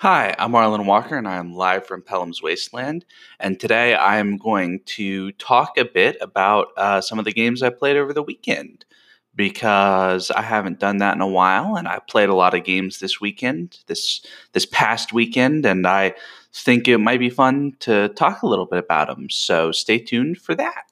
Hi, I'm Marlon Walker, and I am live from Pellam's Wasteland. And today I am going to talk a bit about uh, some of the games I played over the weekend because I haven't done that in a while, and I played a lot of games this weekend, this this past weekend, and I think it might be fun to talk a little bit about them. So stay tuned for that.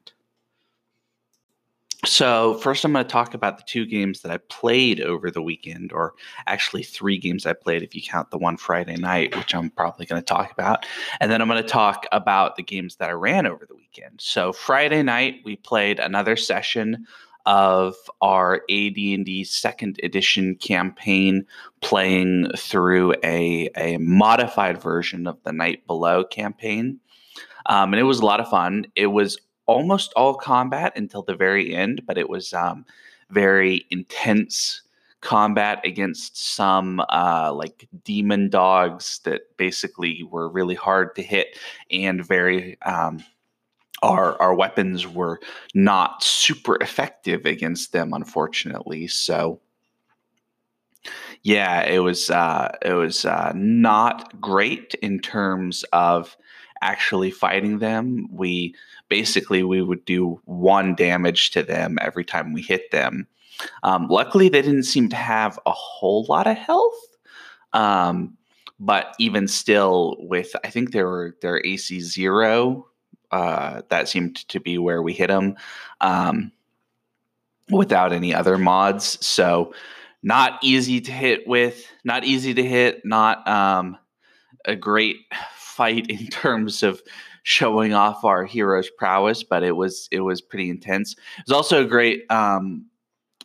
So, first, I'm going to talk about the two games that I played over the weekend, or actually three games I played if you count the one Friday night, which I'm probably going to talk about. And then I'm going to talk about the games that I ran over the weekend. So, Friday night, we played another session of our AD&D second edition campaign playing through a, a modified version of the Night Below campaign. Um, and it was a lot of fun. It was almost all combat until the very end, but it was um, very intense combat against some uh, like demon dogs that basically were really hard to hit and very. Um, our, our weapons were not super effective against them, unfortunately. So, yeah, it was uh, it was uh, not great in terms of actually fighting them. We basically we would do one damage to them every time we hit them. Um, luckily, they didn't seem to have a whole lot of health. Um, but even still, with I think they were their AC zero. Uh, that seemed to be where we hit them um, without any other mods. So not easy to hit with, not easy to hit, not um, a great fight in terms of showing off our hero's prowess, but it was it was pretty intense. It was also a great. Um,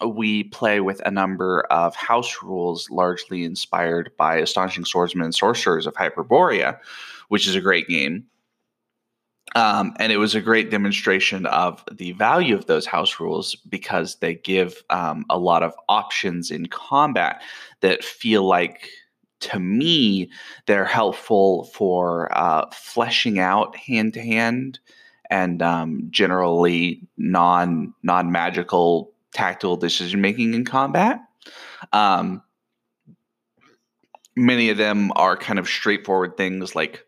we play with a number of house rules, largely inspired by Astonishing Swordsmen and Sorcerers of Hyperborea, which is a great game. Um, and it was a great demonstration of the value of those house rules because they give um, a lot of options in combat that feel like to me, they're helpful for uh, fleshing out hand to hand and um, generally non non magical tactical decision making in combat. Um, many of them are kind of straightforward things like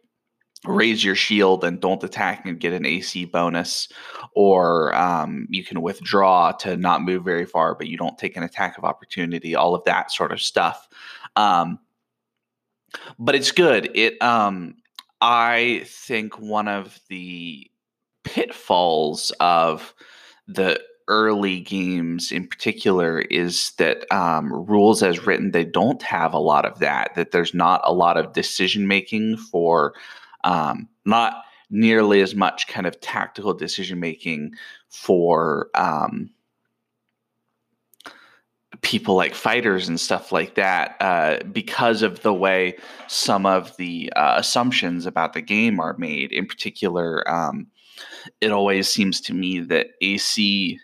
raise your shield and don't attack and get an AC bonus, or um, you can withdraw to not move very far, but you don't take an attack of opportunity. All of that sort of stuff. Um, but it's good. It um I think one of the pitfalls of the early games in particular is that um, rules as written they don't have a lot of that that there's not a lot of decision making for um, not nearly as much kind of tactical decision making for um, people like fighters and stuff like that uh, because of the way some of the uh, assumptions about the game are made. In particular, um, it always seems to me that AC,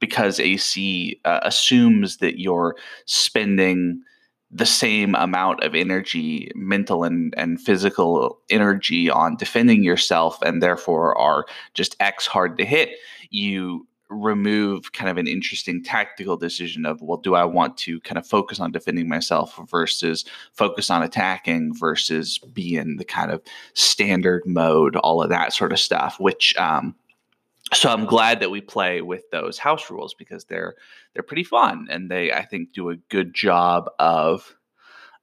because AC uh, assumes that you're spending the same amount of energy, mental and, and physical energy on defending yourself, and therefore are just X hard to hit, you remove kind of an interesting tactical decision of well do i want to kind of focus on defending myself versus focus on attacking versus be in the kind of standard mode all of that sort of stuff which um so i'm glad that we play with those house rules because they're they're pretty fun and they i think do a good job of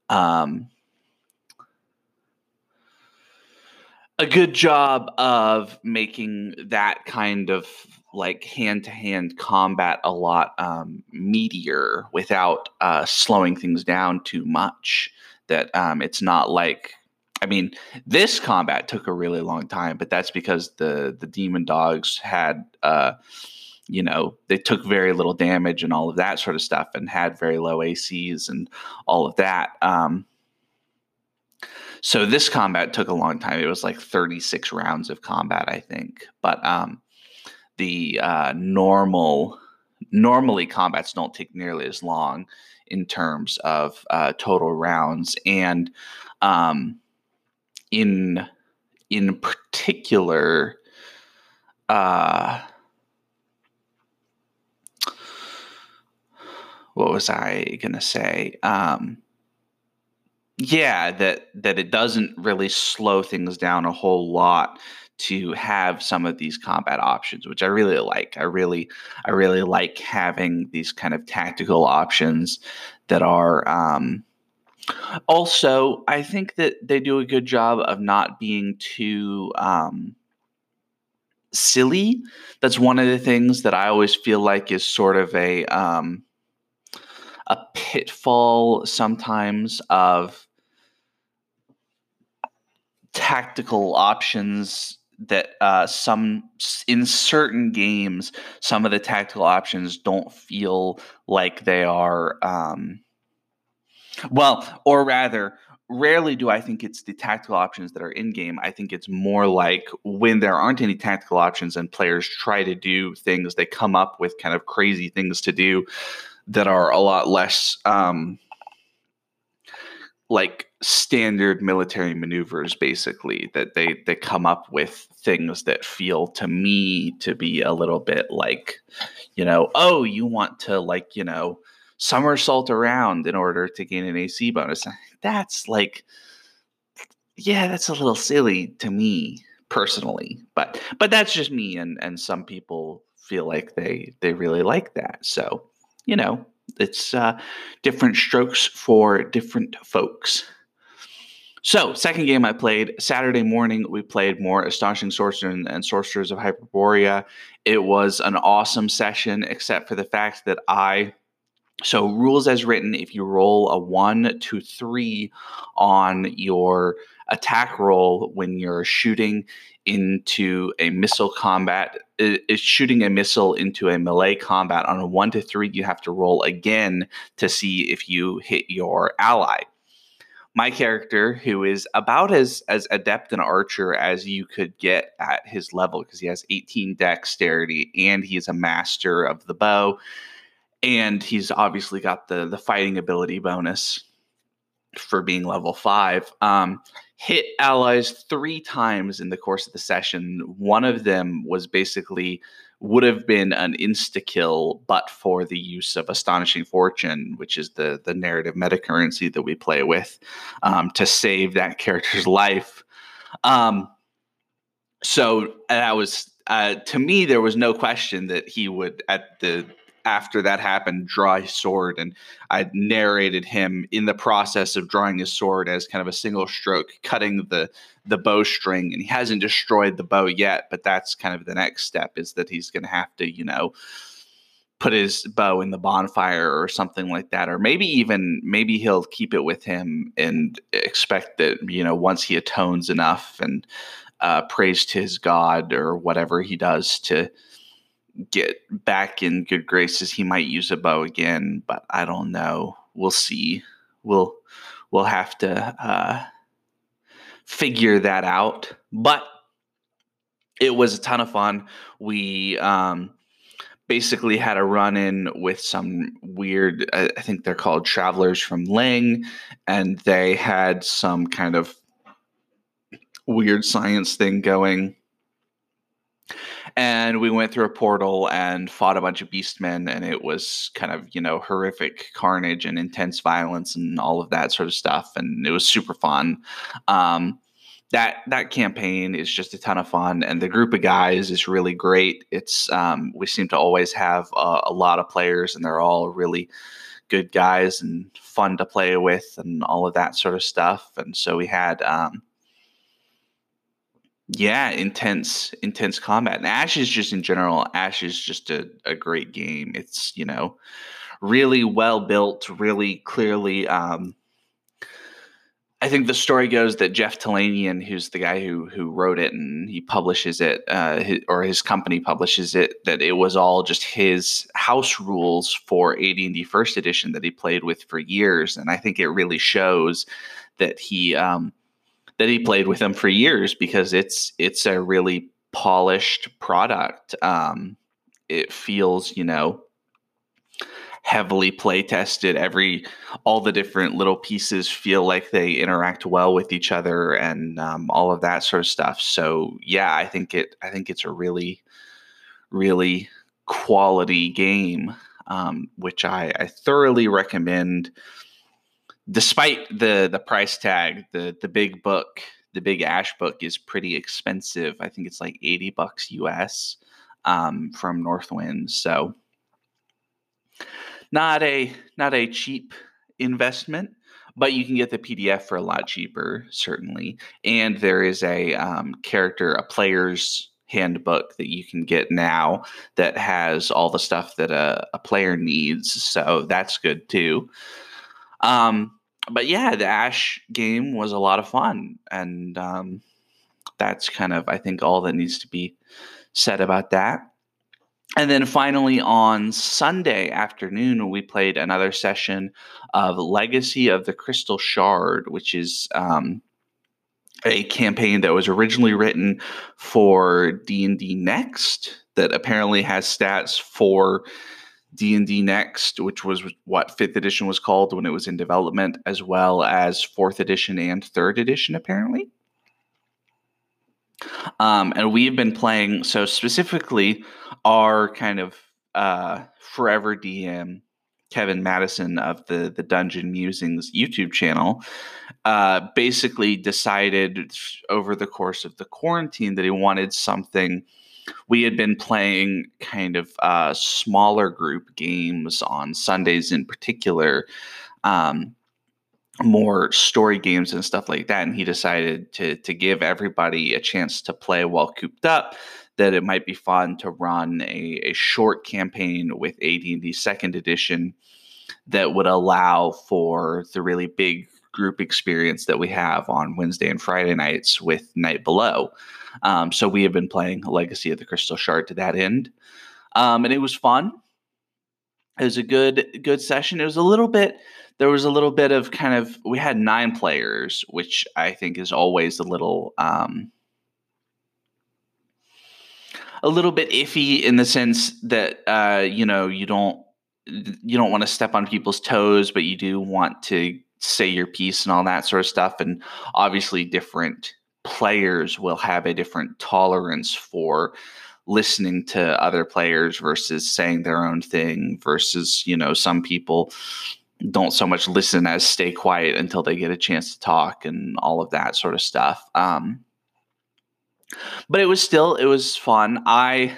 um a good job of making that kind of like hand to hand combat a lot um, meatier without uh, slowing things down too much. That um, it's not like I mean, this combat took a really long time, but that's because the the demon dogs had, uh, you know, they took very little damage and all of that sort of stuff, and had very low ACs and all of that. Um, so this combat took a long time. It was like 36 rounds of combat, I think. But um, the uh, normal normally combats don't take nearly as long in terms of uh, total rounds. And um, in in particular uh, what was i going to say? Um, yeah, that that it doesn't really slow things down a whole lot to have some of these combat options, which I really like. I really, I really like having these kind of tactical options that are. Um, also, I think that they do a good job of not being too um, silly. That's one of the things that I always feel like is sort of a um, a pitfall sometimes of tactical options that uh, some in certain games some of the tactical options don't feel like they are um, well or rather rarely do i think it's the tactical options that are in game i think it's more like when there aren't any tactical options and players try to do things they come up with kind of crazy things to do that are a lot less um, like standard military maneuvers basically that they they come up with things that feel to me to be a little bit like you know oh you want to like you know somersault around in order to gain an AC bonus that's like yeah that's a little silly to me personally but but that's just me and and some people feel like they they really like that so you know it's uh, different strokes for different folks. So, second game I played Saturday morning, we played more Astonishing Sorcerer and, and, Sorcerers of Hyperborea. It was an awesome session, except for the fact that I. So, rules as written if you roll a one to three on your attack roll when you're shooting into a missile combat is shooting a missile into a melee combat on a one to three you have to roll again to see if you hit your ally my character who is about as as adept an archer as you could get at his level because he has 18 dexterity and he's a master of the bow and he's obviously got the the fighting ability bonus for being level five um, hit allies three times in the course of the session. One of them was basically would have been an insta kill, but for the use of astonishing fortune, which is the the narrative meta currency that we play with, um, to save that character's life. Um, so that was uh, to me there was no question that he would at the after that happened, draw his sword. And I narrated him in the process of drawing his sword as kind of a single stroke, cutting the the bowstring. And he hasn't destroyed the bow yet, but that's kind of the next step is that he's going to have to, you know, put his bow in the bonfire or something like that or maybe even maybe he'll keep it with him and expect that you know once he atones enough and uh, prays to his god or whatever he does to get back in good graces, he might use a bow again, but I don't know. We'll see. We'll we'll have to uh, figure that out. But it was a ton of fun. We um, basically had a run in with some weird. I think they're called travelers from Ling, and they had some kind of weird science thing going and we went through a portal and fought a bunch of beastmen and it was kind of you know horrific carnage and intense violence and all of that sort of stuff and it was super fun. Um, that that campaign is just a ton of fun and the group of guys is really great. It's um, we seem to always have a, a lot of players and they're all really good guys and fun to play with and all of that sort of stuff and so we had um, yeah, intense, intense combat. And Ash is just in general, Ash is just a, a great game. It's, you know, really well built, really clearly. Um, I think the story goes that Jeff Talanian, who's the guy who who wrote it and he publishes it, uh, his, or his company publishes it, that it was all just his house rules for AD&D First Edition that he played with for years, and I think it really shows that he um, that he played with them for years because it's it's a really polished product. Um, it feels, you know, heavily play tested. Every all the different little pieces feel like they interact well with each other and um, all of that sort of stuff. So yeah, I think it I think it's a really really quality game, um, which I, I thoroughly recommend despite the the price tag, the the big book, the big Ash book is pretty expensive. I think it's like eighty bucks US um, from Northwind. So not a not a cheap investment, but you can get the PDF for a lot cheaper, certainly. And there is a um, character, a player's handbook that you can get now that has all the stuff that a, a player needs. So that's good too. Um, but yeah, the Ash game was a lot of fun, and um, that's kind of I think all that needs to be said about that. And then finally on Sunday afternoon, we played another session of Legacy of the Crystal Shard, which is um, a campaign that was originally written for D&D Next that apparently has stats for D&D Next, which was what 5th edition was called when it was in development, as well as 4th edition and 3rd edition apparently. Um, and we've been playing, so specifically, our kind of uh, forever DM, Kevin Madison of the, the Dungeon Musings YouTube channel, uh, basically decided over the course of the quarantine that he wanted something. We had been playing kind of uh, smaller group games on Sundays in particular. Um, more story games and stuff like that and he decided to to give everybody a chance to play while cooped up that it might be fun to run a, a short campaign with AD&D second edition that would allow for the really big group experience that we have on Wednesday and Friday nights with Night Below. Um, so we have been playing Legacy of the Crystal Shard to that end, um, and it was fun. It was a good good session. It was a little bit there was a little bit of kind of we had nine players, which I think is always a little um, a little bit iffy in the sense that uh, you know you don't you don't want to step on people's toes, but you do want to say your piece and all that sort of stuff. And obviously, different players will have a different tolerance for listening to other players versus saying their own thing versus you know some people don't so much listen as stay quiet until they get a chance to talk and all of that sort of stuff. Um, but it was still it was fun. I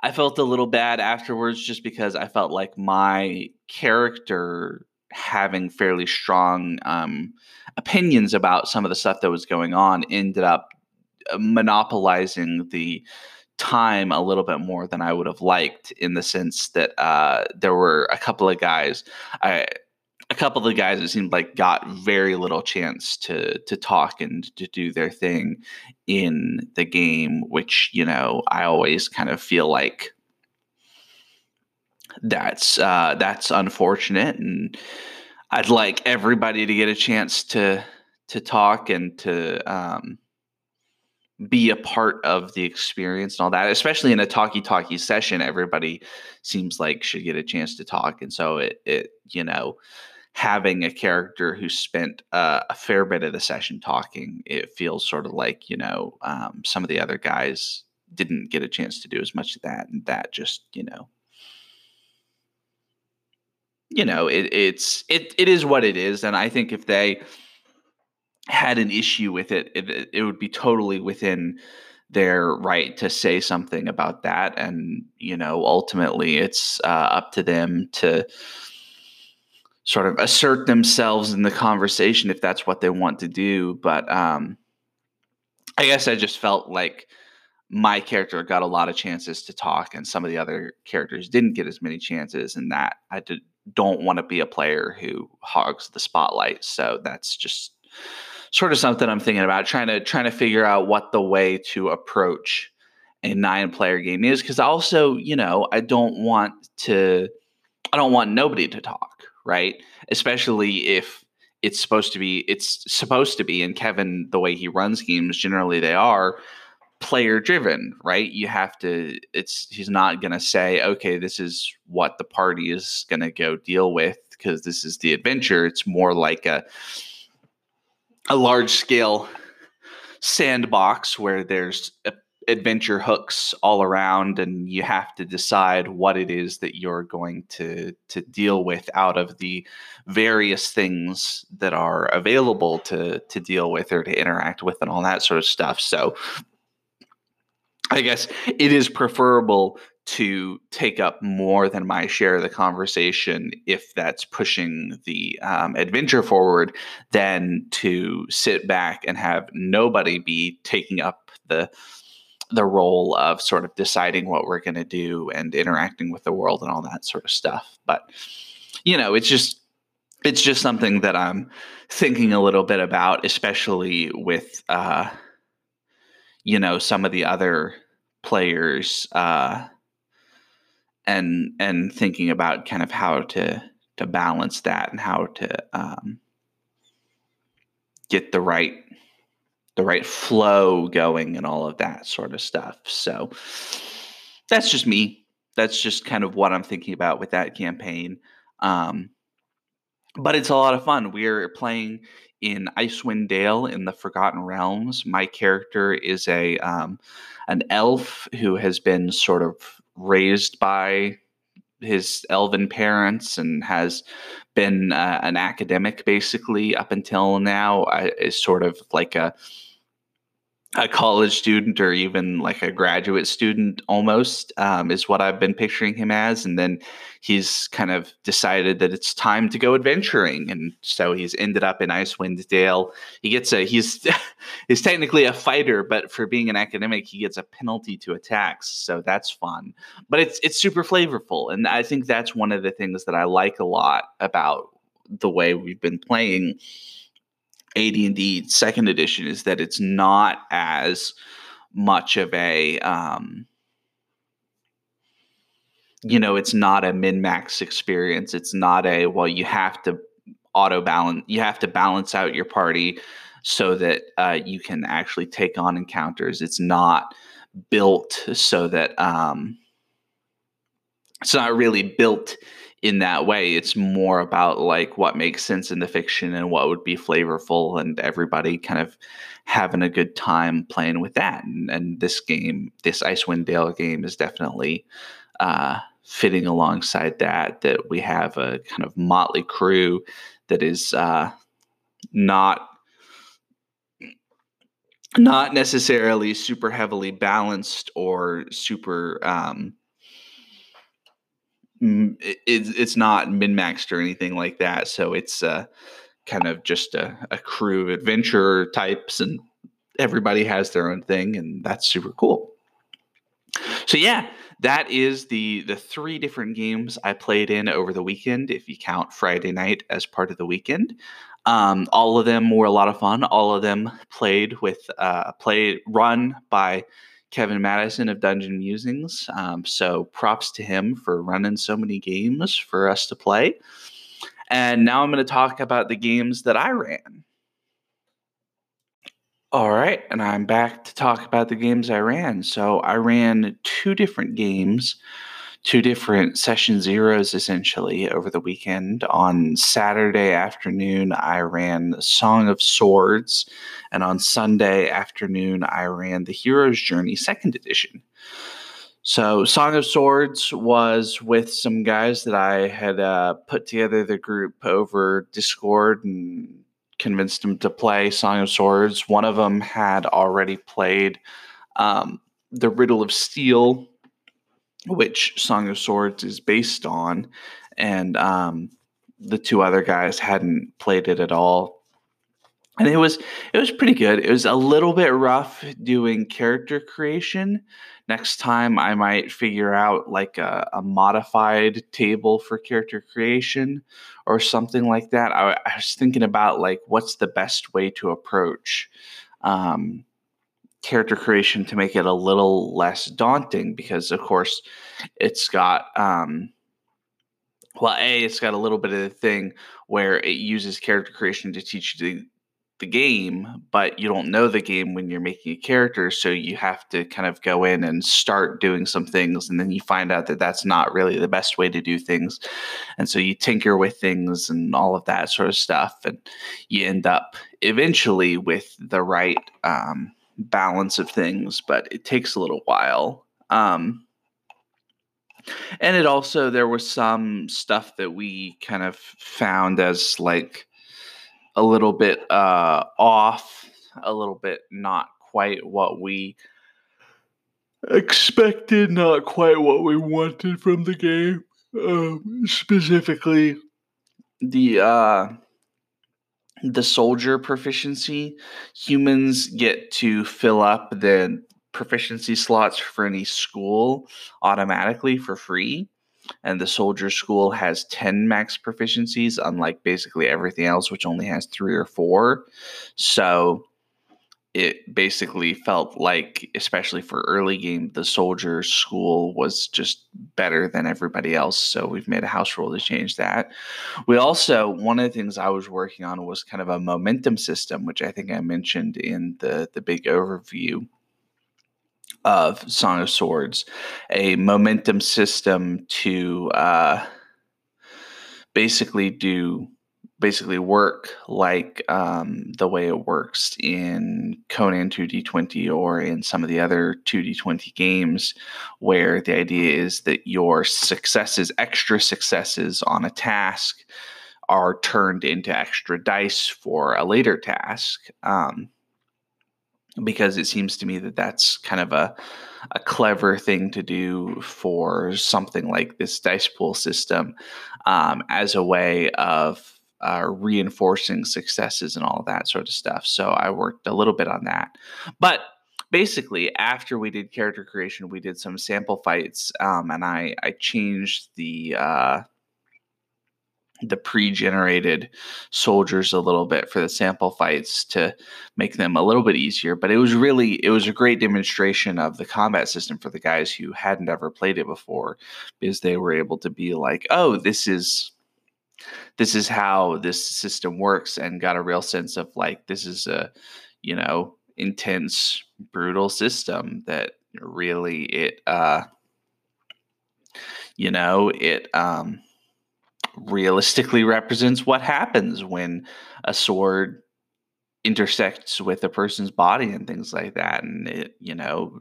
I felt a little bad afterwards just because I felt like my character having fairly strong um, opinions about some of the stuff that was going on ended up uh, monopolizing the time a little bit more than I would have liked in the sense that uh, there were a couple of guys, I, a couple of the guys it seemed like got very little chance to to talk and to do their thing in the game, which you know I always kind of feel like that's uh, that's unfortunate, and I'd like everybody to get a chance to to talk and to um, be a part of the experience and all that especially in a talkie talkie session everybody seems like should get a chance to talk and so it it you know having a character who spent uh, a fair bit of the session talking it feels sort of like you know um, some of the other guys didn't get a chance to do as much of that and that just you know you know it, it's it it is what it is and i think if they had an issue with it, it, it would be totally within their right to say something about that. And, you know, ultimately it's uh, up to them to sort of assert themselves in the conversation if that's what they want to do. But um, I guess I just felt like my character got a lot of chances to talk and some of the other characters didn't get as many chances and that I did, don't want to be a player who hogs the spotlight. So that's just sort of something I'm thinking about trying to trying to figure out what the way to approach a nine player game is because also you know I don't want to I don't want nobody to talk right especially if it's supposed to be it's supposed to be and Kevin the way he runs games generally they are player driven right? You have to it's he's not going to say okay this is what the party is going to go deal with because this is the adventure. It's more like a a large scale sandbox where there's adventure hooks all around and you have to decide what it is that you're going to to deal with out of the various things that are available to to deal with or to interact with and all that sort of stuff. So i guess it is preferable to take up more than my share of the conversation if that's pushing the um, adventure forward than to sit back and have nobody be taking up the the role of sort of deciding what we're going to do and interacting with the world and all that sort of stuff. But you know, it's just it's just something that I'm thinking a little bit about, especially with uh, you know some of the other players uh, and and thinking about kind of how to to balance that and how to um, get the right the right flow going and all of that sort of stuff. So that's just me. That's just kind of what I'm thinking about with that campaign. Um, but it's a lot of fun. We're playing in Icewind Dale in the Forgotten Realms. My character is a um, an elf who has been sort of raised by his elven parents and has been uh, an academic basically up until now. I, is sort of like a a college student or even like a graduate student almost um, is what I've been picturing him as. And then he's kind of decided that it's time to go adventuring, and so he's ended up in Icewind Dale. He gets a he's he's technically a fighter, but for being an academic, he gets a penalty to attacks, so that's fun. But it's it's super flavorful, and I think that's one of the things that I like a lot about the way we've been playing AD&D second edition is that it's not as much of a um, you know it's not a min max experience. It's not a well you have to auto balance you have to balance out your party so that uh, you can actually take on encounters. It's not built so that um, it's not really built in that way. It's more about like what makes sense in the fiction and what would be flavorful, and everybody kind of having a good time playing with that. And, and this game, this Icewind Dale game, is definitely uh, fitting alongside that. That we have a kind of motley crew that is uh, not not necessarily super heavily balanced or super um, it, it's not min maxed or anything like that. So it's uh, kind of just a, a crew of adventure types, and everybody has their own thing, and that's super cool. So yeah, that is the the three different games I played in over the weekend. If you count Friday night as part of the weekend, um, all of them were a lot of fun. All of them played with uh, played run by Kevin Madison of Dungeon Musings. Um, so props to him for running so many games for us to play. And now I'm going to talk about the games that I ran. All right, and I'm back to talk about the games I ran. So I ran two different games two different session zeros essentially over the weekend. On Saturday afternoon, I ran Song of Swords, and on Sunday afternoon, I ran The Hero's Journey Second Edition. So, Song of Swords was with some guys that I had uh, put together the group over Discord and convinced them to play Song of Swords. One of them had already played um, The Riddle of Steel which Song of Swords is based on, and um, the two other guys hadn't played it at all. And it was it was pretty good. It was a little bit rough doing character creation. Next time I might figure out like a, a modified table for character creation or something like that. I, I was thinking about like what's the best way to approach um, character creation to make it a little less daunting because of course it's got um well a it's got a little bit of the thing where it uses character creation to teach you the, the game but you don't know the game when you're making a character so you have to kind of go in and start doing some things and then you find out that that's not really the best way to do things and so you tinker with things and all of that sort of stuff and you end up eventually with the right um, balance of things, but it takes a little while. Um, and it also there was some stuff that we kind of found as like a little bit uh, off, a little bit not quite what we expected, not quite what we wanted from the game. Um, specifically, the uh, the soldier proficiency. Humans get to fill up the proficiency slots for any school automatically for free. And the soldier school has 10 max proficiencies, unlike basically everything else, which only has three or four. So it basically felt like, especially for early game, the soldier school was just better than everybody else. So we've made a house rule to change that. We also, one of the things I was working on was kind of a momentum system, which I think I mentioned in the, the big overview of Song of Swords, a momentum system to uh, basically do basically work like um, the way it works in Conan 2D20 or in some of the other 2D20 games, where the idea is that your successes, extra successes on a task, are turned into extra dice for a later task. Um, because it seems to me that that's kind of a a clever thing to do for something like this dice pool system um, as a way of uh, reinforcing successes and all that sort of stuff. So I worked a little bit on that. But basically, after we did character creation, we did some sample fights, um, and I I changed the uh, the pre-generated soldiers a little bit for the sample fights to make them a little bit easier but it was really it was a great demonstration of the combat system for the guys who hadn't ever played it before because they were able to be like oh this is this is how this system works and got a real sense of like this is a you know intense brutal system that really it uh you know it um realistically represents what happens when a sword intersects with a person's body and things like that. And it you know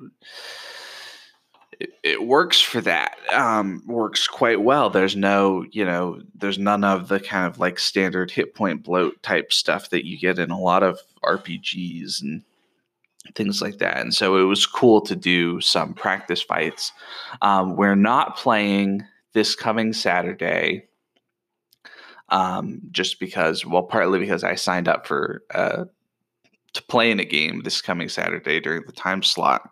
it, works for that. Um, works quite well. There's no, you know, there's none of the kind of like standard hit point bloat type stuff that you get in a lot of RPGs and things like that. And so it was cool to do some practice fights. Um, we're not playing this coming Saturday. Um, just because, well, partly because I signed up for uh, to play in a game this coming Saturday during the time slot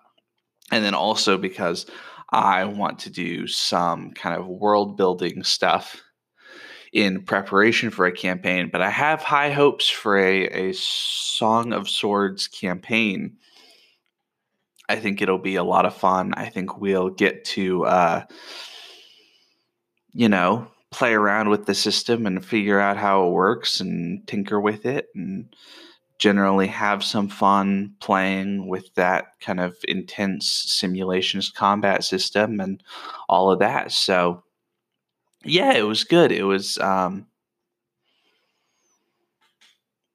and then also because I want to do some kind of world building stuff in preparation for a campaign, but I have high hopes for a, a Song of Swords campaign. I think it'll be a lot of fun. I think we'll get to, uh, you know, play around with the system and figure out how it works and tinker with it and generally have some fun playing with that kind of intense simulations combat system and all of that. So, yeah, it was good. It was, um,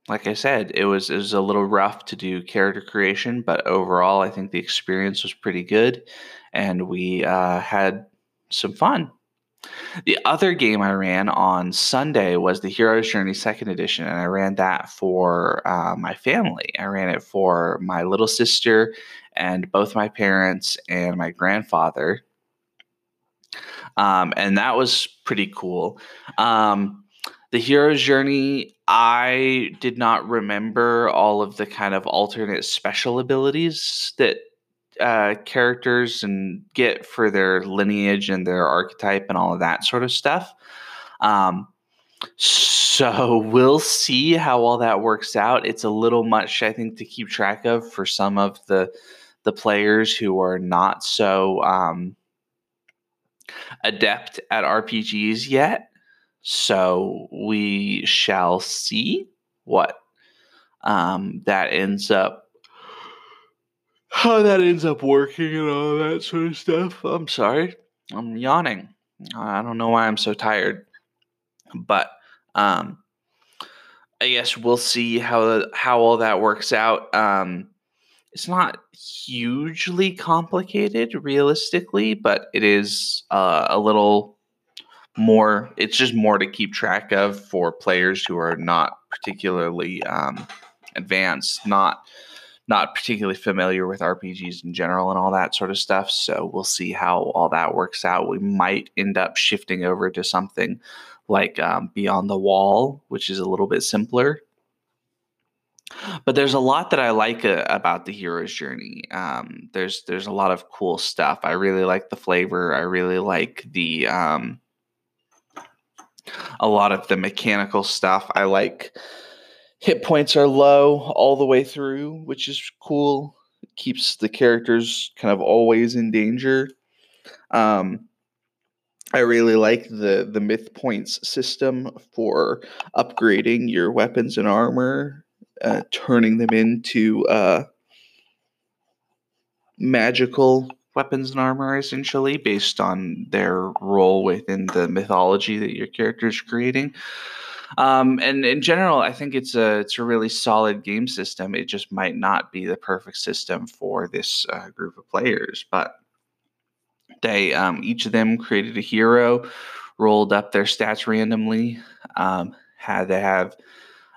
like I said, it was it was a little rough to do character creation, but overall, I think the experience was pretty good, and we uh, had some fun. The other game I ran on Sunday was the Hero's Journey Second Edition, and I ran that for uh, my family. I ran it for my little sister and both my parents and my grandfather. Um, and that was pretty cool. Um, the Hero's Journey, I did not remember all of the kind of alternate special abilities that uh, characters and get for their lineage and their archetype and all of that sort of stuff. Um, so we'll see how all that works out. It's a little much, I think, to keep track of for some of the the players who are not so um, adept at RPGs yet. So we shall see what um, that ends up how that ends up working and all that sort of stuff. I'm sorry. I'm yawning. I don't know why I'm so tired. But um I guess we'll see how how all that works out. Um it's not hugely complicated realistically, but it is uh, a little more. It's just more to keep track of for players who are not particularly um, advanced, not not particularly familiar with RPGs in general and all that sort of stuff. So we'll see how all that works out. We might end up shifting over to something like um, Beyond the Wall, which is a little bit simpler. But there's a lot that I like uh, about the hero's journey. Um, there's there's a lot of cool stuff. I really like the flavor. I really like the um, a lot of the mechanical stuff. I like hit points are low all the way through, which is cool. It keeps the characters kind of always in danger. Um, I really like the the myth points system for upgrading your weapons and armor, uh, turning them into uh, magical weapons and armor, essentially based on their role within the mythology that your character is creating. Um, and in general, I think it's a it's a really solid game system. It just might not be the perfect system for this uh, group of players, but they um, each of them created a hero, rolled up their stats randomly, um, had to have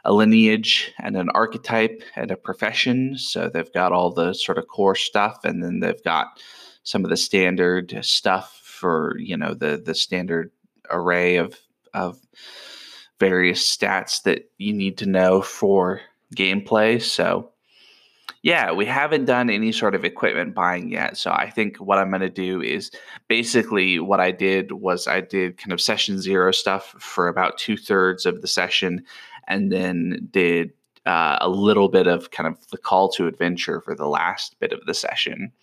a lineage and an archetype and a profession. So they've got all the sort of core stuff, and then they've got some of the standard stuff for you know the the standard array of of various stats that you need to know for gameplay. So, yeah, we haven't done any sort of equipment buying yet. So, I think what I'm going to do is basically what I did was I did kind of session zero stuff for about two thirds of the session and then did uh, a little bit of kind of the call to adventure for the last bit of the session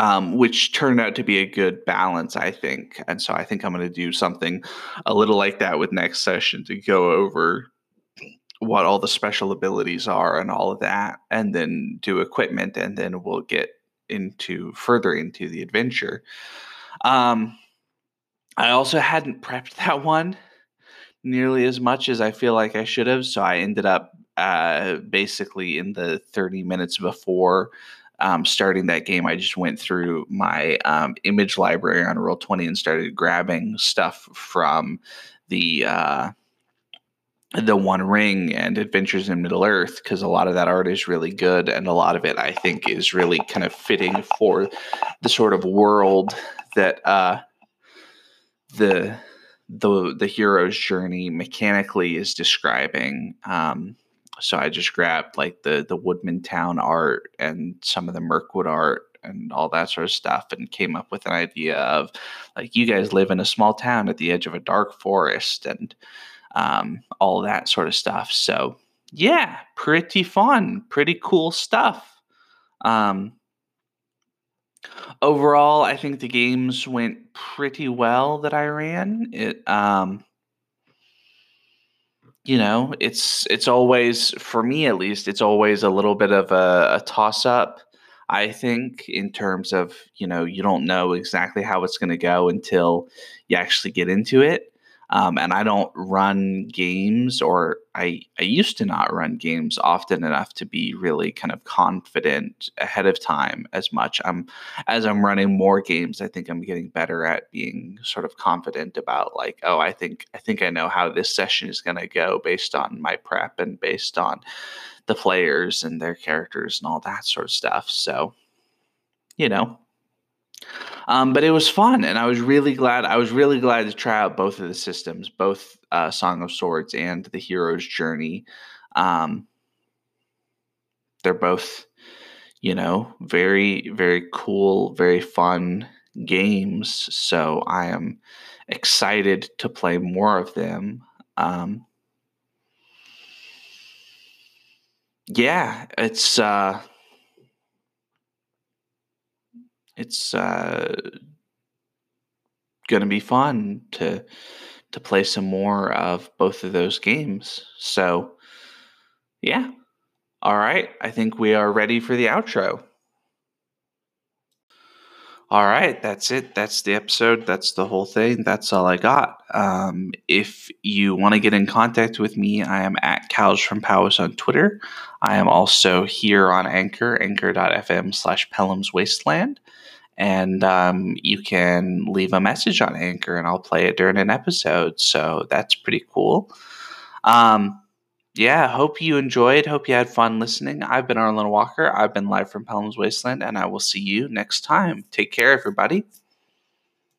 um, which turned out to be a good balance, I think. And so I think I'm going to do something a little like that with next session to go over what all the special abilities are and all of that, and then do equipment, and then we'll get into further into the adventure. Um, I also hadn't prepped that one nearly as much as I feel like I should have, so I ended up uh, basically in the 30 minutes before um, starting that game, I just went through my um, image library on Roll20 and started grabbing stuff from the uh, the One Ring and Adventures in Middle Earth because a lot of that art is really good, and a lot of it I think is really kind of fitting for the sort of world that uh, the the the hero's journey mechanically is describing. Um, so I just grabbed like the the Woodman Town art and some of the Mirkwood art and all that sort of stuff and came up with an idea of like you guys live in a small town at the edge of a dark forest and um, all that sort of stuff. So yeah, pretty fun, pretty cool stuff. Um, overall, I think the games went pretty well that I ran. It um, you know, it's it's always for me at least, it's always a little bit of a, a toss up. I think in terms of you know you don't know exactly how it's going to go until you actually get into it. Um, and I don't run games, or I, I used to not run games often enough to be really kind of confident ahead of time as much. I'm as I'm running more games, I think I'm getting better at being sort of confident about like, oh, I think I think I know how this session is going to go based on my prep and based on the players and their characters and all that sort of stuff. So, you know, um, but it was fun, and I was really glad. I was really glad to try out both of the systems, both uh, Song of Swords and the Hero's Journey. Um, they're both, you know, very very cool, very fun games. So I am excited to play more of them. Um, yeah, it's uh, it's uh, going to be fun to to play some more of both of those games. So, yeah. All right. I think we are ready for the outro. All right, that's it. That's the episode. That's the whole thing. That's all I got. Um, if you want to get in contact with me, I am at Cows from Powys on Twitter. I am also here on Anchor, anchor.fm slash Pellam's Wasteland. And um, you can leave a message on Anchor and I'll play it during an episode. So that's pretty cool. Um, yeah, hope you enjoyed. Hope you had fun listening. I've been Arlen Walker. I've been live from Pellam's Wasteland, and I will see you next time. Take care, everybody.